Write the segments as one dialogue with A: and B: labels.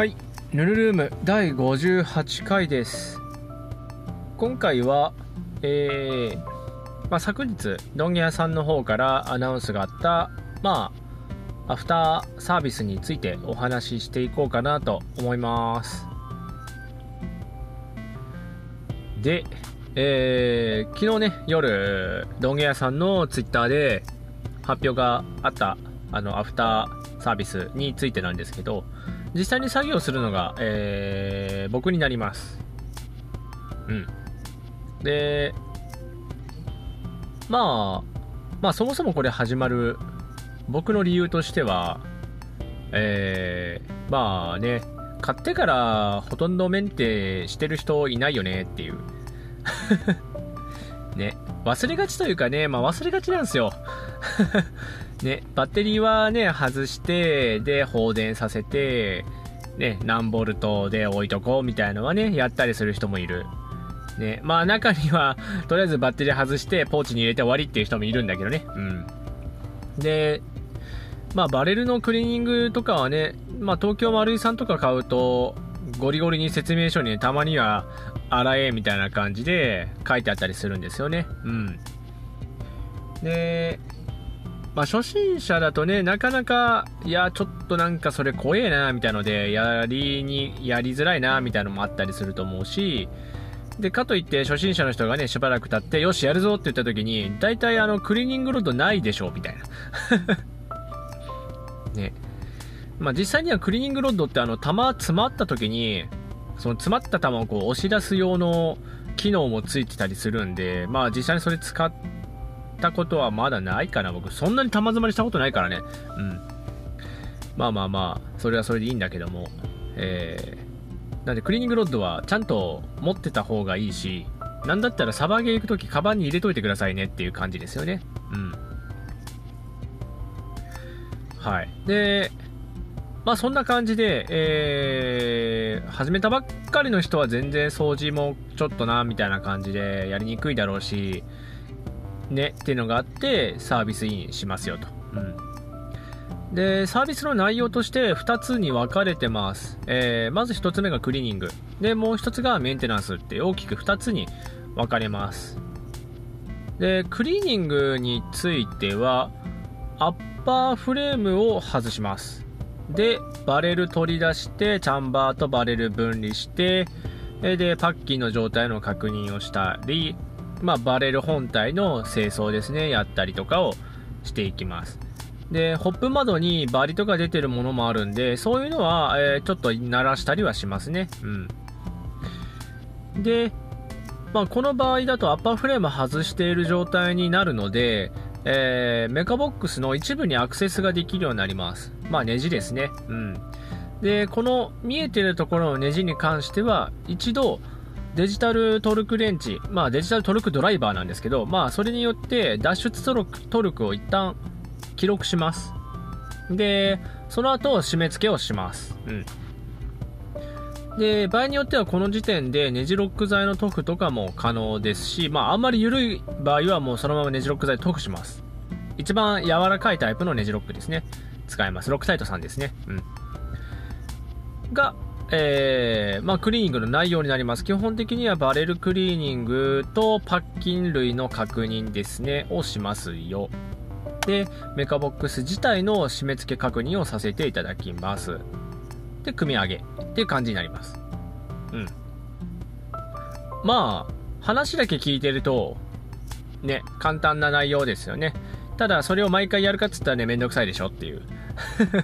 A: はい、ヌルルーム第58回です。今回は、えーまあ、昨日、ドンゲ屋さんの方からアナウンスがあった、まあ、アフターサービスについてお話ししていこうかなと思います。で、えー昨日ね、夜、ドンゲ屋さんのツイッターで発表があった、あの、アフターサービスについてなんですけど、実際に作業するのが、えー僕になります。うん。で、まあ、まあそもそもこれ始まる僕の理由としては、えーまあね、買ってからほとんどメンテしてる人いないよねっていう。ね、忘れがちというかね、まあ忘れがちなんですよ。ね、バッテリーはね、外して、で、放電させて、ね、何ボルトで置いとこうみたいのはね、やったりする人もいる。ね、まあ中には、とりあえずバッテリー外して、ポーチに入れて終わりっていう人もいるんだけどね。うん。で、まあバレルのクリーニングとかはね、まあ東京丸井さんとか買うと、ゴリゴリに説明書に、ね、たまには洗えみたいな感じで書いてあったりするんですよね。うん。で、まあ初心者だとね、なかなか、いや、ちょっとなんかそれ怖えな、みたいので、やりに、やりづらいな、みたいのもあったりすると思うし、で、かといって初心者の人がね、しばらく経って、よし、やるぞって言った時に、大体あの、クリーニングロッドないでしょう、みたいな。ね。まあ実際にはクリーニングロッドってあの、玉詰まった時に、その詰まった玉をこう押し出す用の機能もついてたりするんで、まあ実際にそれ使ったことはまだないかな、僕。そんなに玉詰まりしたことないからね。うん。まあまあまあ、それはそれでいいんだけども。えー、なんでクリーニングロッドはちゃんと持ってた方がいいし、なんだったらサバゲー行くときカバンに入れといてくださいねっていう感じですよね。うん。はい。で、まあそんな感じで、えー、始めたばっかりの人は全然掃除もちょっとな、みたいな感じでやりにくいだろうし、ね、っていうのがあって、サービスインしますよと。うん。で、サービスの内容として2つに分かれてます。えー、まず1つ目がクリーニング。で、もう1つがメンテナンスって大きく2つに分かれます。で、クリーニングについては、アッパーフレームを外します。で、バレル取り出して、チャンバーとバレル分離して、で、パッキンの状態の確認をしたり、まあ、バレル本体の清掃ですね、やったりとかをしていきます。で、ホップ窓にバリとか出てるものもあるんで、そういうのは、えーちょっと鳴らしたりはしますね。うん。で、まあ、この場合だとアッパーフレーム外している状態になるので、えーメカボックスの一部にアクセスができるようになります。まあ、ネジですね。うん。で、この見えてるところのネジに関しては、一度、デジタルトルクレンチ、まあデジタルトルクドライバーなんですけど、まあそれによって脱出トルクトルクを一旦記録します。で、その後締め付けをします。うん。で、場合によってはこの時点でネジロック剤の塗布とかも可能ですし、まああんまり緩い場合はもうそのままネジロック剤塗布します。一番柔らかいタイプのネジロックですね。使います。ロックタイトさんですね。うん。が、えー、まあクリーニングの内容になります。基本的にはバレルクリーニングとパッキン類の確認ですね、をしますよ。で、メカボックス自体の締め付け確認をさせていただきます。で、組み上げっていう感じになります。うん。まあ、話だけ聞いてると、ね、簡単な内容ですよね。ただ、それを毎回やるかっつったらね、めんどくさいでしょっていう。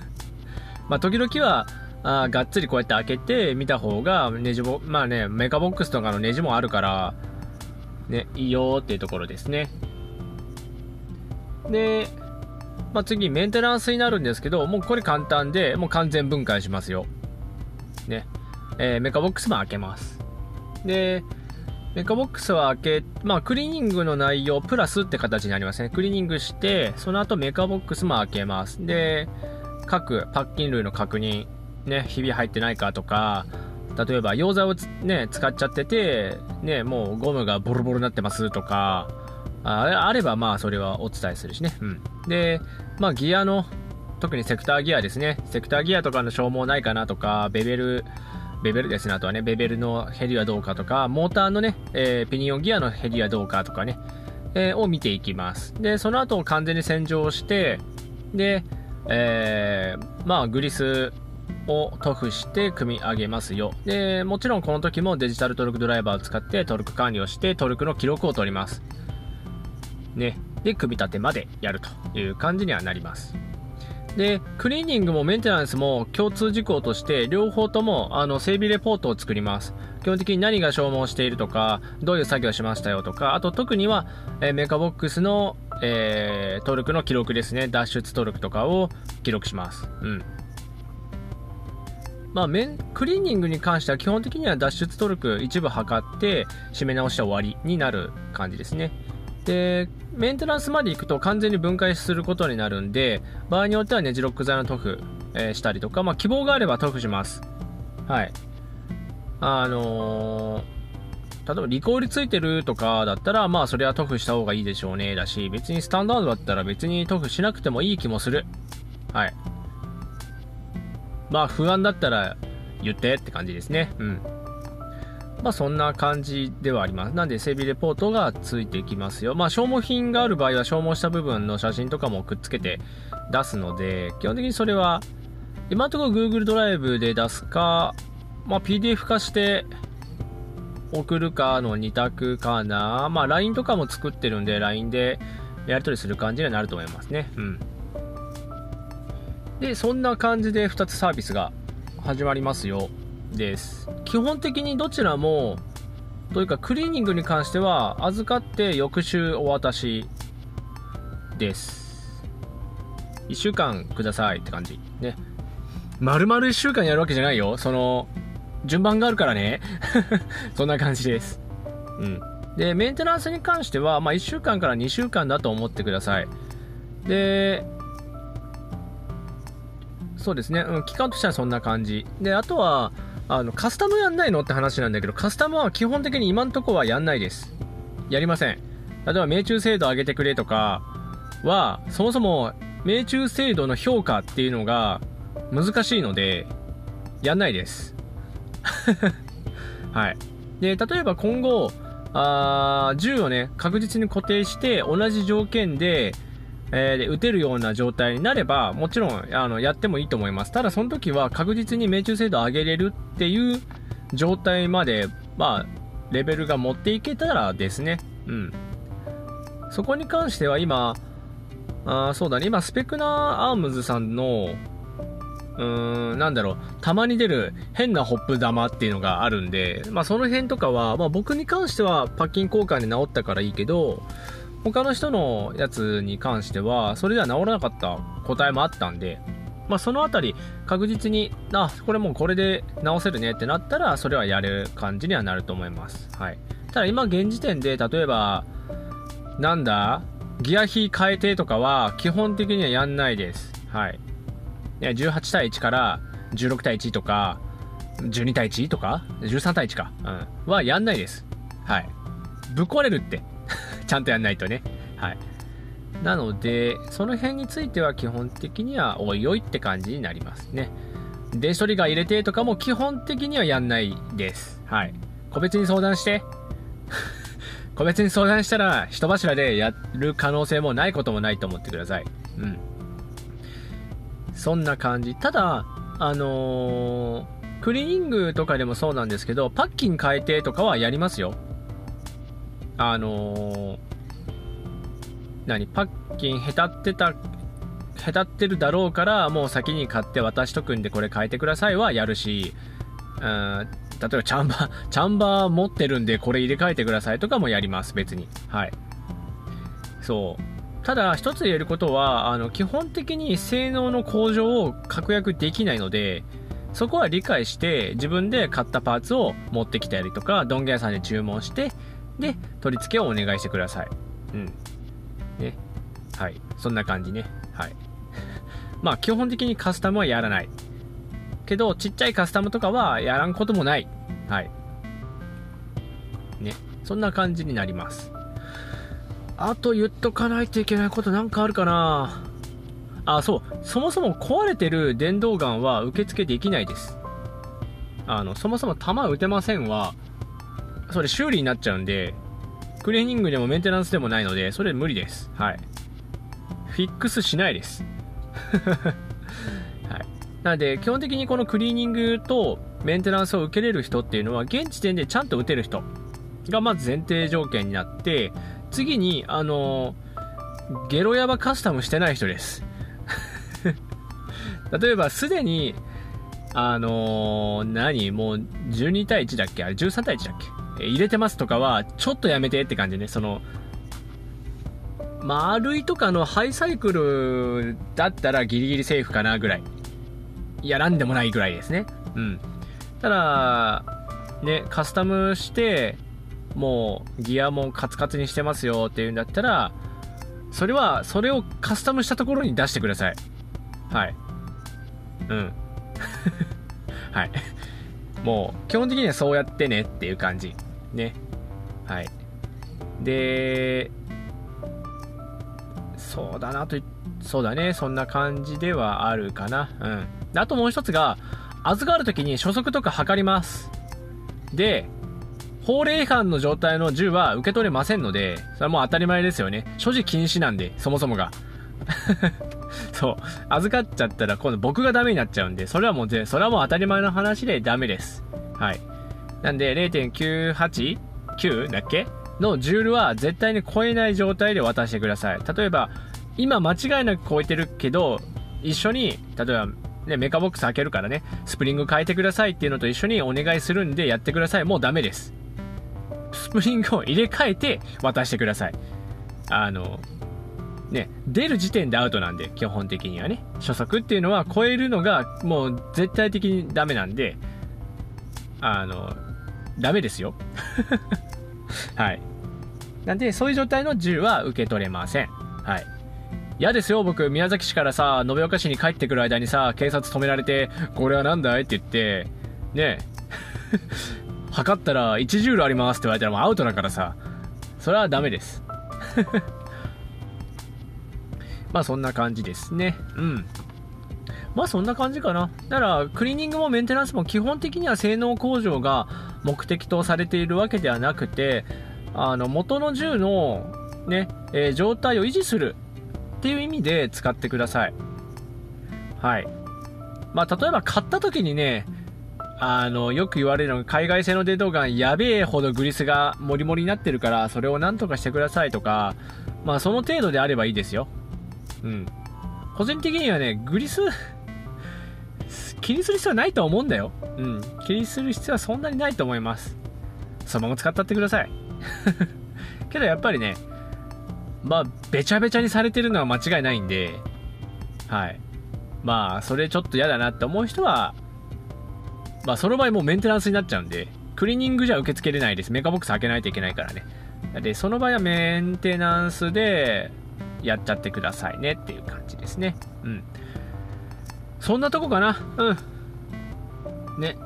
A: まあ、時々は、あがっつりこうやって開けて見た方が、ネジボ、まあね、メカボックスとかのネジもあるから、ね、いいよっていうところですね。で、まあ、次、メンテナンスになるんですけど、もうこれ簡単で、もう完全分解しますよ。ね。えーメカボックスも開けます。で、メカボックスは開け、まあ、クリーニングの内容プラスって形になりますね。クリーニングして、その後メカボックスも開けます。で、各パッキン類の確認、ね、ひび入ってないかとか、例えば溶剤をね、使っちゃってて、ね、もうゴムがボロボロになってますとか、ああればまあそれはお伝えするしね。うん。で、まあギアの特にセクターギアですね。セクターギアとかの消耗ないかなとか、ベベル、ベベルですね。あとはね、ベベルのヘリはどうかとか、モーターのね、えー、ピニオンギアのヘリはどうかとかね、えー、を見ていきます。で、その後完全に洗浄して、で、えー、まあ、グリスを塗布して組み上げますよ。で、もちろんこの時もデジタルトルクドライバーを使ってトルク管理をしてトルクの記録を取ります。ね。で、組み立てまでやるという感じにはなります。で、クリーニングもメンテナンスも共通事項として両方ともあの整備レポートを作ります。基本的に何が消耗しているとか、どういう作業しましたよとか、あと特には、えー、メカボックスの、えー、トルクの記録ですね。脱出トルクとかを記録します。うん。まあ、クリーニングに関しては基本的には脱出トルク一部測って締め直して終わりになる感じですね。で、メンテナンスまで行くと完全に分解することになるんで、場合によってはネジロック剤の塗布、えー、したりとか、まあ、希望があれば塗布します。はい。あのー、例えばリコールついてるとかだったら、まあそれは塗布した方がいいでしょうね。だし、別にスタンダードだったら別に塗布しなくてもいい気もする。はい。まあ不安だったら言ってって感じですね。うん。まあそんな感じではあります。なんで整備レポートがついてきますよ。まあ消耗品がある場合は消耗した部分の写真とかもくっつけて出すので、基本的にそれは今のところ Google ドライブで出すか、まあ PDF 化して送るかの2択かな。まあ LINE とかも作ってるんで LINE でやり取りする感じにはなると思いますね。うん。で、そんな感じで2つサービスが始まりますよ。です。基本的にどちらも、というかクリーニングに関しては預かって翌週お渡しです。1週間くださいって感じ。ね。丸々1週間やるわけじゃないよ。その、順番があるからね。そんな感じです。うん。で、メンテナンスに関しては、まあ、1週間から2週間だと思ってください。で、そうですね、うん、期間としてはそんな感じ。で、あとは、あの、カスタムやんないのって話なんだけど、カスタムは基本的に今んとこはやんないです。やりません。例えば、命中精度上げてくれとかは、そもそも命中精度の評価っていうのが難しいので、やんないです。はい。で、例えば今後、あ銃をね、確実に固定して、同じ条件で、えー、で打てるような状態になれば、もちろん、あの、やってもいいと思います。ただ、その時は確実に命中精度を上げれるっていう状態まで、まあ、レベルが持っていけたらですね、うん。そこに関しては今、あそうだね、今、スペクナーアームズさんの、うーん、なんだろう、たまに出る変なホップ玉っていうのがあるんで、まあその辺とかは、まあ僕に関してはパッキン交換で治ったからいいけど、他の人のやつに関しては、それでは治らなかった答えもあったんで、まあ、そのあたり、確実に、あ、これもうこれで直せるねってなったら、それはやる感じにはなると思います。はい。ただ今現時点で、例えば、なんだギア比変えてとかは、基本的にはやんないです。はい。いや、18対1から16対1とか、12対1とか、13対1か、うん、はやんないです。はい。ぶっ壊れるって。ちゃんとやんないとね。はい。なので、その辺については基本的にはおいおいって感じになりますね。電子トリガー入れてとかも基本的にはやんないです。はい。個別に相談して。個別に相談したら人柱でやる可能性もないこともないと思ってください。うん。そんな感じ。ただ、あのー、クリーニングとかでもそうなんですけど、パッキン変えてとかはやりますよ。あのー、何、パッキンへたってた、へたってるだろうから、もう先に買って私と組んでこれ変えてくださいはやるし、うん、例えばチャンバー、チャンバー持ってるんでこれ入れ替えてくださいとかもやります、別に。はい。そう。ただ、一つ言えることは、あの、基本的に性能の向上を確約できないので、そこは理解して、自分で買ったパーツを持ってきたりとか、ドンゲ屋さんで注文して、で、取り付けをお願いしてください。うん。ね。はい。そんな感じね。はい。まあ、基本的にカスタムはやらない。けど、ちっちゃいカスタムとかはやらんこともない。はい。ね。そんな感じになります。あと言っとかないといけないことなんかあるかなあ、そう。そもそも壊れてる電動ガンは受付できないです。あの、そもそも弾撃てませんは、それ修理になっちゃうんで、クリーニングでもメンテナンスでもないので、それ無理です。はい。フィックスしないです。はい。なので、基本的にこのクリーニングとメンテナンスを受けれる人っていうのは、現時点でちゃんと打てる人がまず前提条件になって、次に、あのゲロヤバカスタムしてない人です。例えば、すでに、あのー、何？もう12対1だっけ？あれ13対1だっけ？入れてますとかは、ちょっとやめてって感じね。その、丸いとかのハイサイクルだったらギリギリセーフかなぐらい。いや、なんでもないぐらいですね。うん。ただ、ね、カスタムして、もうギアもカツカツにしてますよっていうんだったら、それは、それをカスタムしたところに出してください。はい。うん。はい。もう、基本的にはそうやってねっていう感じ。ね。はい。で、そうだなと、そうだね。そんな感じではあるかな。うん。あともう一つが、預かるときに初速とか測ります。で、法令違反の状態の銃は受け取れませんので、それはもう当たり前ですよね。所持禁止なんで、そもそもが。そう。預かっちゃったら今度僕がダメになっちゃうんで、それはもう、それはもう当たり前の話でダメです。はい。なんで0.989だっけ？のジュールは絶対に超えない状態で渡してください。例えば、今間違いなく超えてるけど、一緒に、例えば、ね、メカボックス開けるからね、スプリング変えてくださいっていうのと一緒にお願いするんでやってください。もうダメです。スプリングを入れ替えて渡してください。あの、ね、出る時点でアウトなんで、基本的にはね。初速っていうのは超えるのがもう絶対的にダメなんで、あの、ダメですよ。はい。なんで、そういう状態の銃は受け取れません。はい。嫌ですよ、僕、宮崎市からさ、延岡市に帰ってくる間にさ、警察止められて、これは何だいって言って、ねえ 測ったら1ジュールありますって言われたらもうアウトだからさ、それはダメです。まあそんな感じですね。うん。まあそんな感じかな。だから、クリーニングもメンテナンスも基本的には性能向上が目的とされているわけではなくて、あの、元の銃のね、えー、状態を維持するっていう意味で使ってください。はい。まあ例えば買った時にね、あの、よく言われるのが、海外製の電動ガン、やべえほどグリスがモリモリになってるから、それをなんとかしてくださいとか、まあ、その程度であればいいですよ。うん。個人的にはね、グリス気にする必要はないと思うんだよ。うん。気にする必要はそんなにないと思います。そのまま使ったってください。けどやっぱりね、まあ、べちゃべちゃにされてるのは間違いないんで、はい。まあ、それちょっと嫌だなって思う人は、まあ、その場合もうメンテナンスになっちゃうんで、クリーニングじゃ受け付けれないです。メカボックス開けないといけないからね。で、その場合はメンテナンスでやっちゃってくださいねっていう感じですね。うん。そんなとこかな。うん。ね。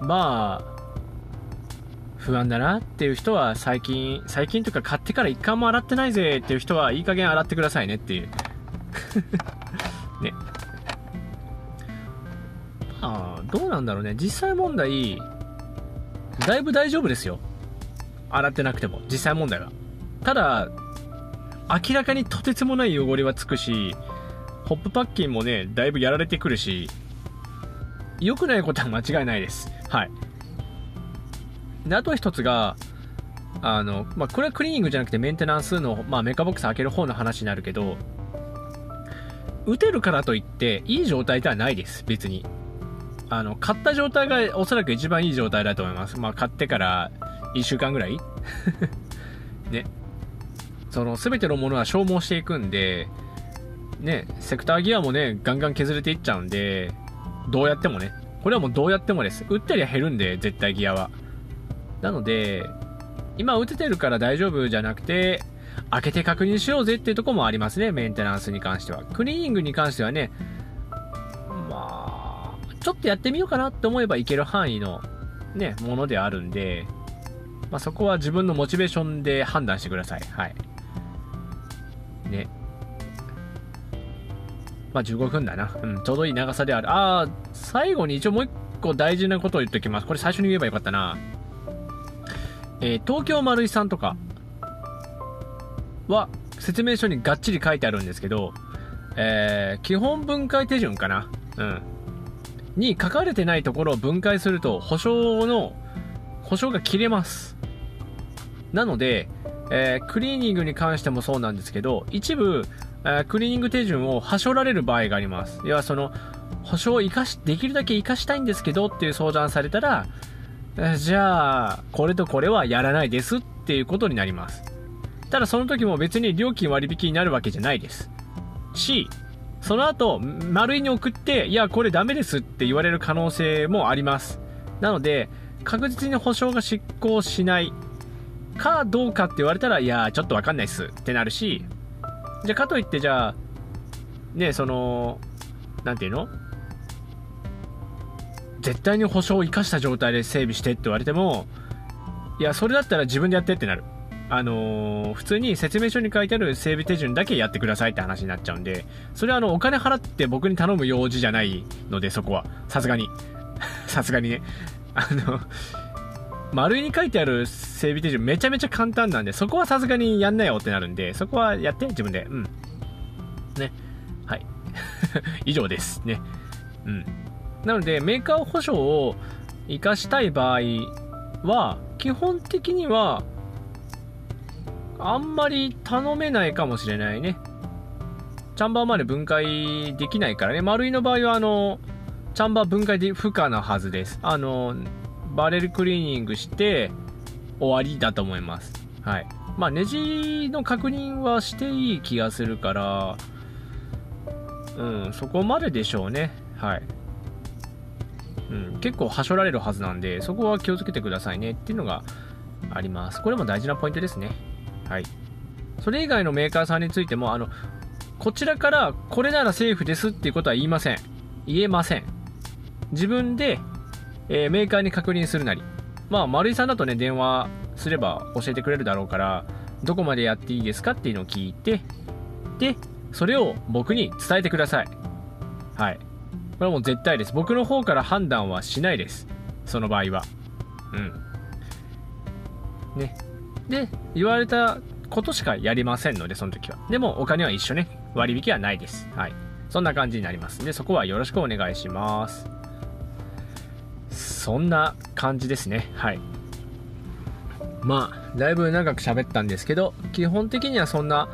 A: まあ、不安だなっていう人は最近、最近とか買ってから一回も洗ってないぜっていう人はいい加減洗ってくださいねっていう。ね。あどうなんだろうね。実際問題、だいぶ大丈夫ですよ。洗ってなくても、実際問題は。ただ、明らかにとてつもない汚れはつくし、ホップパッキンもね、だいぶやられてくるし、良くないことは間違いないです。はい。で、あと一つが、あの、まあ、これはクリーニングじゃなくてメンテナンスの、まあ、メカボックス開ける方の話になるけど、打てるからといって、いい状態ではないです、別に。あの、買った状態がおそらく一番いい状態だと思います。まあ、買ってから1週間ぐらい？ね。その、すべてのものは消耗していくんで、ね、セクターギアもね、ガンガン削れていっちゃうんで、どうやってもね。これはもうどうやってもです。打ったりは減るんで、絶対ギアは。なので、今打ててるから大丈夫じゃなくて、開けて確認しようぜっていうとこもありますね、メンテナンスに関しては。クリーニングに関してはね、まあちょっとやってみようかなって思えばいける範囲のね、ものであるんで、まあ、そこは自分のモチベーションで判断してください。はい。ね。まあ、15分だな。うん、ちょうどいい長さである。ああ、最後に一応もう一個大事なことを言っておきます。これ最初に言えばよかったな。えー、東京丸井さんとかは説明書にがっちり書いてあるんですけど、えー、基本分解手順かな。うん。に書かれてないところを分解すると保証の保証が切れます。なので、えー、クリーニングに関してもそうなんですけど、一部、え、クリーニング手順をはしょられる場合があります。要はその、保証を生かし、できるだけ活かしたいんですけどっていう相談されたら、じゃあ、これとこれはやらないですっていうことになります。ただその時も別に料金割引になるわけじゃないです。し、その後、丸いに送って、いや、これダメですって言われる可能性もあります。なので、確実に保証が執行しないかどうかって言われたら、いや、ちょっとわかんないっすってなるし、じゃかといってじゃあ、ね、その、なんていうの？絶対に保証を生かした状態で整備してって言われても、いや、それだったら自分でやってってなる。あのー、普通に説明書に書いてある整備手順だけやってくださいって話になっちゃうんで、それはあの、お金払って僕に頼む用事じゃないので、そこは。さすがに。さすがにね。あの、丸いに書いてある整備手順めちゃめちゃ簡単なんで、そこはさすがにやんなよってなるんで、そこはやって、自分で。うん。ね。はい。以上です。ね。うん。なので、メーカー保証を活かしたい場合は、基本的には、あんまり頼めないかもしれないね。チャンバーまで分解できないからね。丸いの場合は、あの、チャンバー分解で不可なはずです。あの、バレルクリーニングして終わりだと思います。はい。まあ、ネジの確認はしていい気がするから、うん、そこまででしょうね。はい。うん、結構はしょられるはずなんで、そこは気をつけてくださいねっていうのがあります。これも大事なポイントですね。はい。それ以外のメーカーさんについても、あの、こちらからこれならセーフですっていうことは言いません。言えません。自分で、えー、メーカーに確認するなり。まあ、丸井さんだとね、電話すれば教えてくれるだろうから、どこまでやっていいですかっていうのを聞いて、で、それを僕に伝えてください。はい。これはもう絶対です。僕の方から判断はしないです。その場合は。うん。ね。で、言われたことしかやりませんので、その時は。でも、お金は一緒ね。割引はないです。はい。そんな感じになります。で、そこはよろしくお願いします。そんな感じですね。はい。まあ、だいぶ長く喋ったんですけど、基本的にはそんな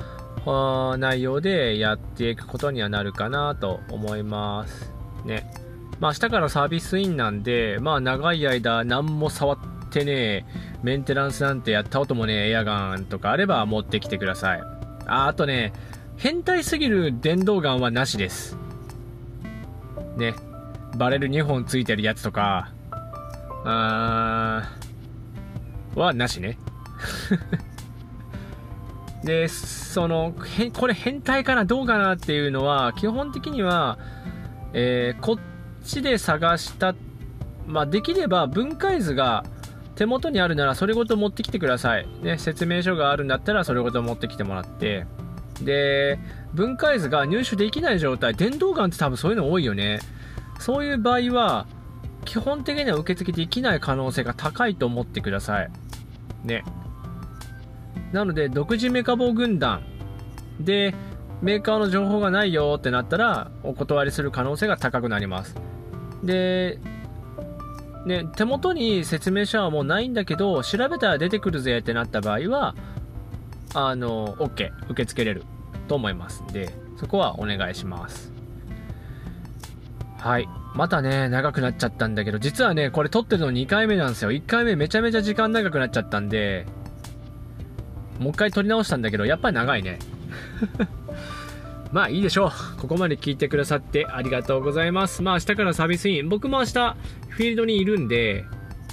A: 内容でやっていくことにはなるかなと思います。ね。まあ、明日からサービスインなんで、まあ、長い間何も触ってねメンテナンスなんてやったこともねエアガンとかあれば持ってきてください。あ、あとね、変態すぎる電動ガンはなしです。ね。バレル2本ついてるやつとか、あー、はなしね。で、その、へこれ変態かなどうかなっていうのは、基本的には、えー、こっちで探した、まあ、できれば分解図が手元にあるならそれごと持ってきてください。ね、説明書があるんだったらそれごと持ってきてもらって。で、分解図が入手できない状態、電動ガンって多分そういうの多いよね。そういう場合は、基本的には受付できない可能性が高いと思ってください。ね。なので、独自メカボ軍団で、メーカーの情報がないよってなったら、お断りする可能性が高くなります。で、ね、手元に説明書はもうないんだけど、調べたら出てくるぜってなった場合は、あの、OK、受け付けれると思いますんで、そこはお願いします。はい。またね、長くなっちゃったんだけど、実はね、これ撮ってるの2回目なんですよ。1回目めちゃめちゃ時間長くなっちゃったんで、もう一回撮り直したんだけど、やっぱり長いね。まあいいでしょう。ここまで聞いてくださってありがとうございます。まあ明日からサービスイン。僕も明日フィールドにいるんで、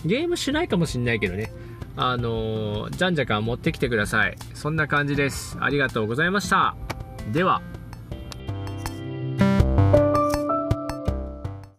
A: ゲームしないかもしんないけどね。あのー、じゃんじゃか持ってきてください。そんな感じです。ありがとうございました。では。